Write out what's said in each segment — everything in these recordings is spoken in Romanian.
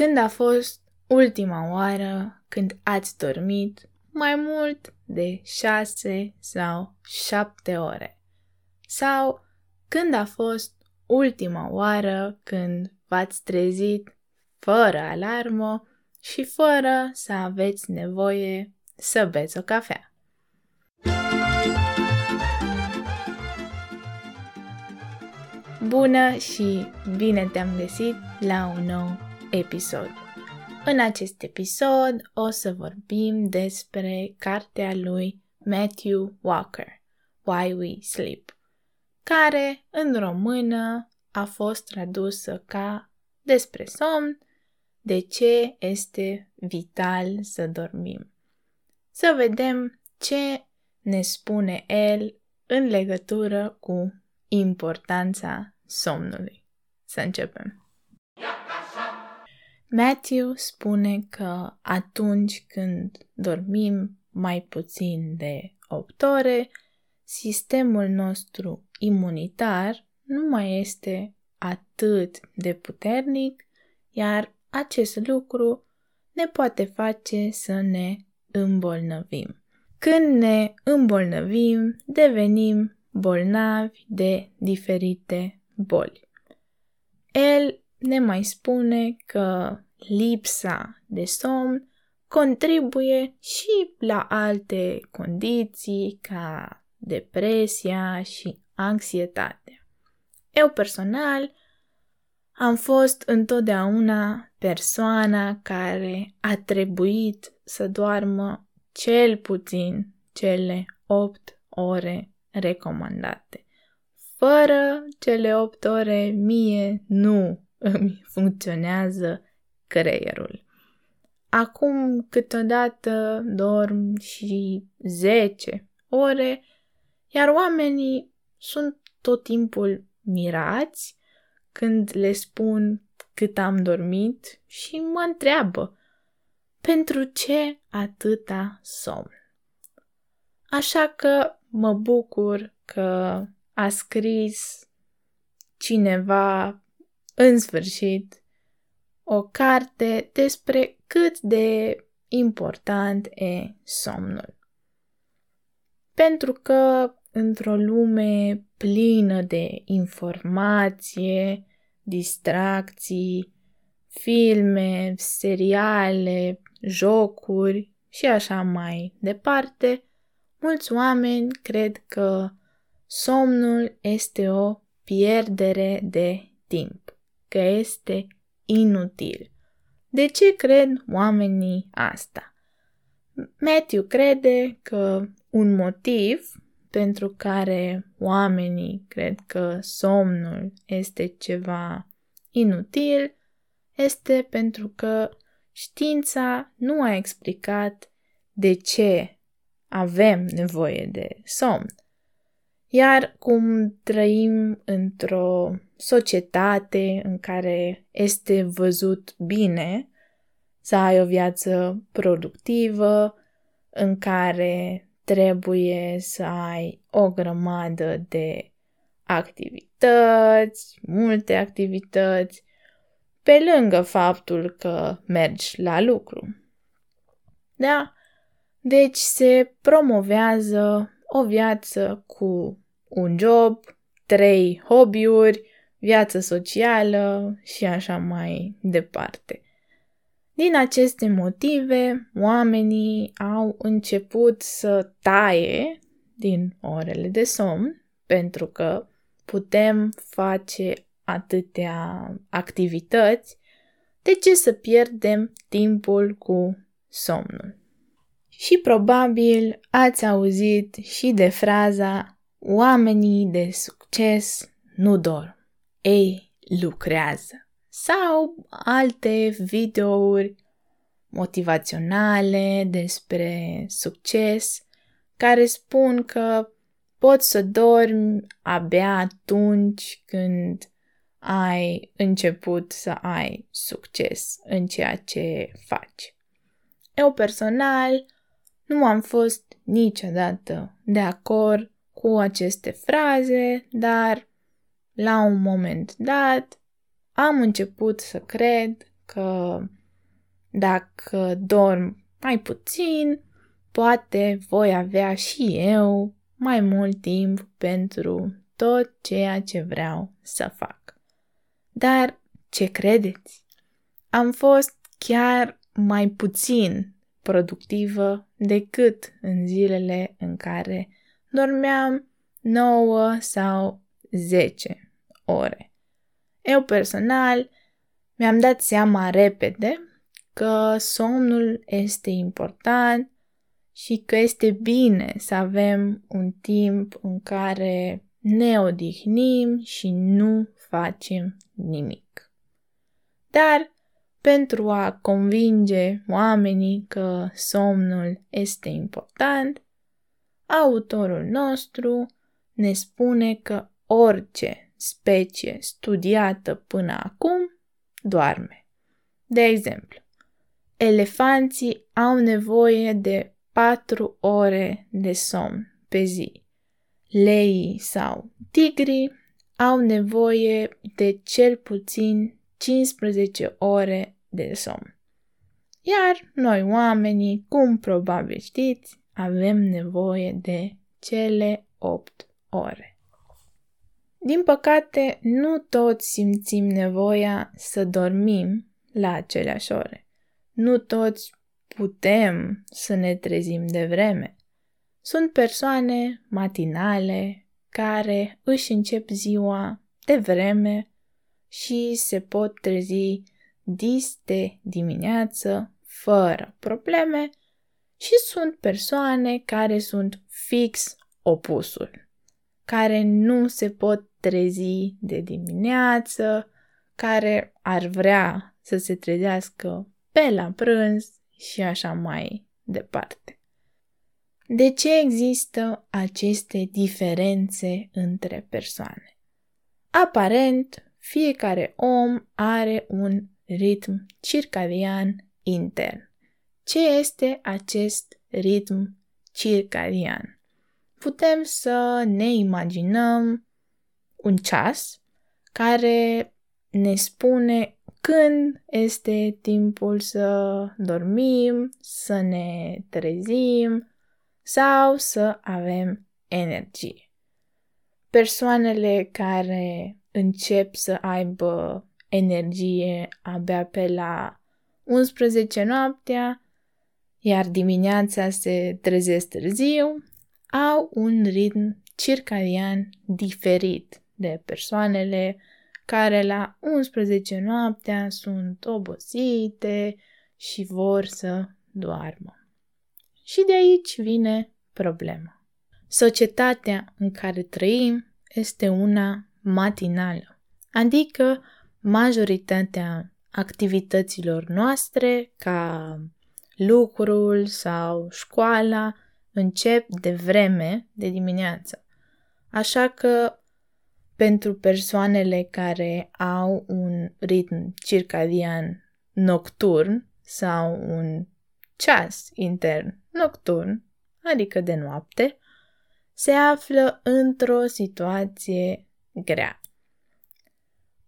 Când a fost ultima oară când ați dormit mai mult de șase sau șapte ore? Sau când a fost ultima oară când v-ați trezit fără alarmă și fără să aveți nevoie să beți o cafea? Bună și bine te-am găsit la un nou episod. În acest episod o să vorbim despre cartea lui Matthew Walker, Why We Sleep, care în română a fost tradusă ca despre somn, de ce este vital să dormim. Să vedem ce ne spune el în legătură cu importanța somnului. Să începem! Matthew spune că atunci când dormim mai puțin de 8 ore, sistemul nostru imunitar nu mai este atât de puternic, iar acest lucru ne poate face să ne îmbolnăvim. Când ne îmbolnăvim, devenim bolnavi de diferite boli. El ne mai spune că lipsa de somn contribuie și la alte condiții ca depresia și anxietatea. Eu personal am fost întotdeauna persoana care a trebuit să doarmă cel puțin cele 8 ore recomandate. Fără cele 8 ore, mie nu îmi funcționează creierul. Acum câteodată dorm și 10 ore, iar oamenii sunt tot timpul mirați când le spun cât am dormit și mă întreabă pentru ce atâta somn. Așa că mă bucur că a scris cineva în sfârșit o carte despre cât de important e somnul. Pentru că într-o lume plină de informație, distracții, filme, seriale, jocuri și așa mai departe, mulți oameni cred că somnul este o pierdere de timp, că este inutil. De ce cred oamenii asta? Matthew crede că un motiv pentru care oamenii cred că somnul este ceva inutil este pentru că știința nu a explicat de ce avem nevoie de somn. Iar cum trăim într-o societate în care este văzut bine să ai o viață productivă, în care trebuie să ai o grămadă de activități, multe activități, pe lângă faptul că mergi la lucru. Da? Deci se promovează o viață cu un job, trei hobby-uri, viață socială și așa mai departe. Din aceste motive, oamenii au început să taie din orele de somn, pentru că putem face atâtea activități, de ce să pierdem timpul cu somnul? Și probabil ați auzit și de fraza oamenii de succes nu dorm, ei lucrează. Sau alte videouri motivaționale despre succes care spun că poți să dormi abia atunci când ai început să ai succes în ceea ce faci. Eu personal nu am fost niciodată de acord cu aceste fraze, dar la un moment dat am început să cred că dacă dorm mai puțin, poate voi avea și eu mai mult timp pentru tot ceea ce vreau să fac. Dar ce credeți? Am fost chiar mai puțin productivă decât în zilele în care dormeam 9 sau 10 ore. Eu personal mi-am dat seama repede că somnul este important și că este bine să avem un timp în care ne odihnim și nu facem nimic. Dar pentru a convinge oamenii că somnul este important, autorul nostru ne spune că orice specie studiată până acum doarme. De exemplu, elefanții au nevoie de 4 ore de somn pe zi. Leii sau tigrii au nevoie de cel puțin 15 ore de somn. Iar noi oamenii, cum probabil știți, avem nevoie de cele 8 ore. Din păcate, nu toți simțim nevoia să dormim la aceleași ore. Nu toți putem să ne trezim de vreme. Sunt persoane matinale care își încep ziua de vreme și se pot trezi dis de dimineață fără probleme și sunt persoane care sunt fix opusul, care nu se pot trezi de dimineață, care ar vrea să se trezească pe la prânz și așa mai departe. De ce există aceste diferențe între persoane? Aparent, fiecare om are un ritm circadian intern. Ce este acest ritm circadian? Putem să ne imaginăm un ceas care ne spune când este timpul să dormim, să ne trezim sau să avem energie. Persoanele care încep să aibă energie abia pe la 11 noaptea, iar dimineața se trezesc târziu, au un ritm circadian diferit de persoanele care la 11 noaptea sunt obosite și vor să doarmă. Și de aici vine problema. Societatea în care trăim este una matinală, adică majoritatea activităților noastre, ca lucrul sau școala, încep de vreme, de dimineață. Așa că pentru persoanele care au un ritm circadian nocturn sau un ceas intern nocturn, adică de noapte, se află într-o situație grea.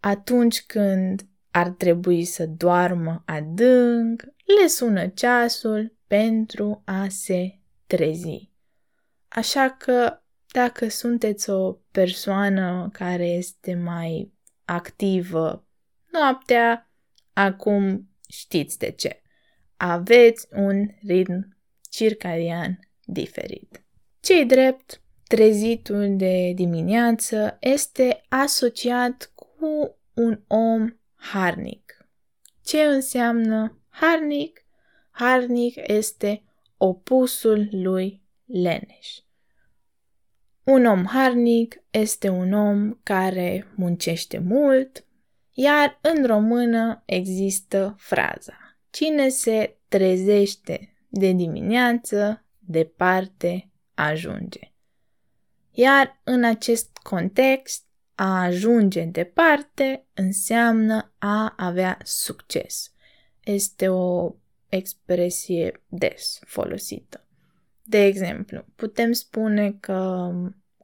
Atunci când ar trebui să doarmă adânc, le sună ceasul pentru a se trezi. Așa că dacă sunteți o persoană care este mai activă noaptea, acum știți de ce. Aveți un ritm circadian diferit. Cei drept, trezitul de dimineață este asociat cu un om harnic. Ce înseamnă harnic? Harnic este opusul lui leneș. Un om harnic este un om care muncește mult, iar în română există fraza Cine se trezește de dimineață, departe ajunge. Iar în acest context, a ajunge departe înseamnă a avea succes. Este o expresie des folosită. De exemplu, putem spune că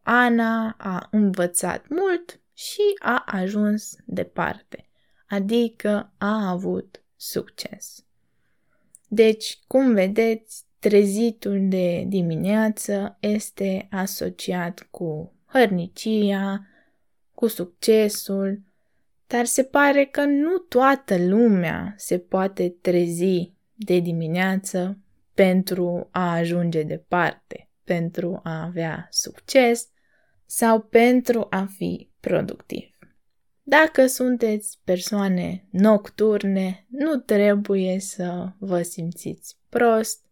Ana a învățat mult și a ajuns departe, adică a avut succes. Deci, cum vedeți, trezitul de dimineață este asociat cu hărnicia, cu succesul, dar se pare că nu toată lumea se poate trezi de dimineață pentru a ajunge departe, pentru a avea succes sau pentru a fi productiv. Dacă sunteți persoane nocturne, nu trebuie să vă simțiți prost.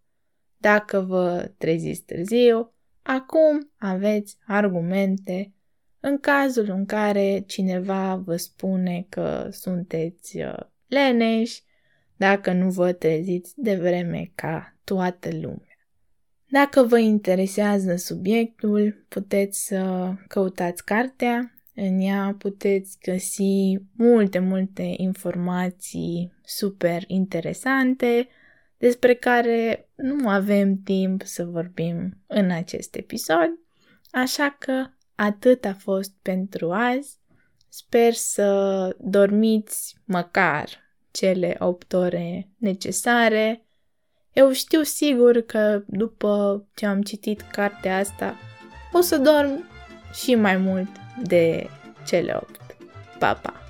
Dacă vă treziți târziu, acum aveți argumente în cazul în care cineva vă spune că sunteți uh, leneși, dacă nu vă treziți de vreme ca toată lumea. Dacă vă interesează subiectul, puteți să căutați cartea. În ea puteți găsi multe, multe informații super interesante despre care nu avem timp să vorbim în acest episod, așa că atât a fost pentru azi. Sper să dormiți măcar cele 8 ore necesare. Eu știu sigur că după ce am citit cartea asta o să dorm și mai mult de cele 8. Pa, pa!